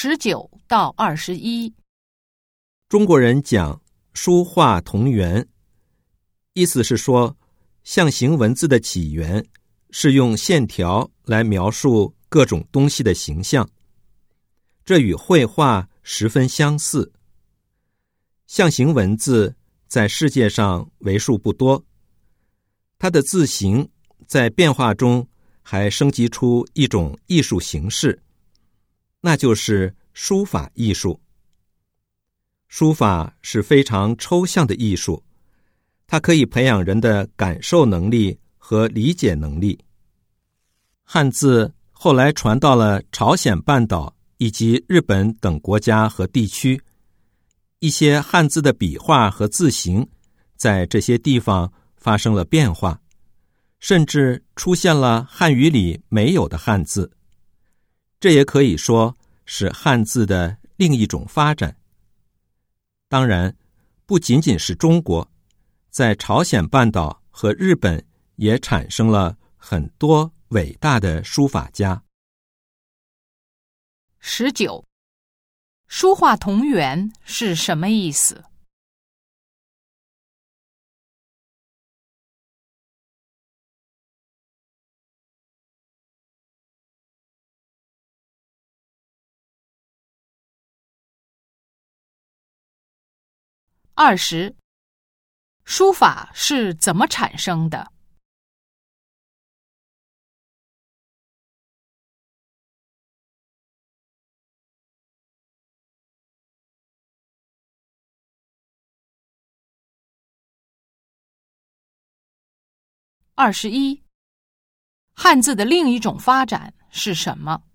十九到二十一。中国人讲书画同源，意思是说，象形文字的起源是用线条来描述各种东西的形象，这与绘画十分相似。象形文字在世界上为数不多，它的字形在变化中还升级出一种艺术形式，那就是书法艺术。书法是非常抽象的艺术，它可以培养人的感受能力和理解能力。汉字后来传到了朝鲜半岛以及日本等国家和地区。一些汉字的笔画和字形，在这些地方发生了变化，甚至出现了汉语里没有的汉字。这也可以说是汉字的另一种发展。当然，不仅仅是中国，在朝鲜半岛和日本也产生了很多伟大的书法家。十九。书画同源是什么意思？二十，书法是怎么产生的？二十一，汉字的另一种发展是什么？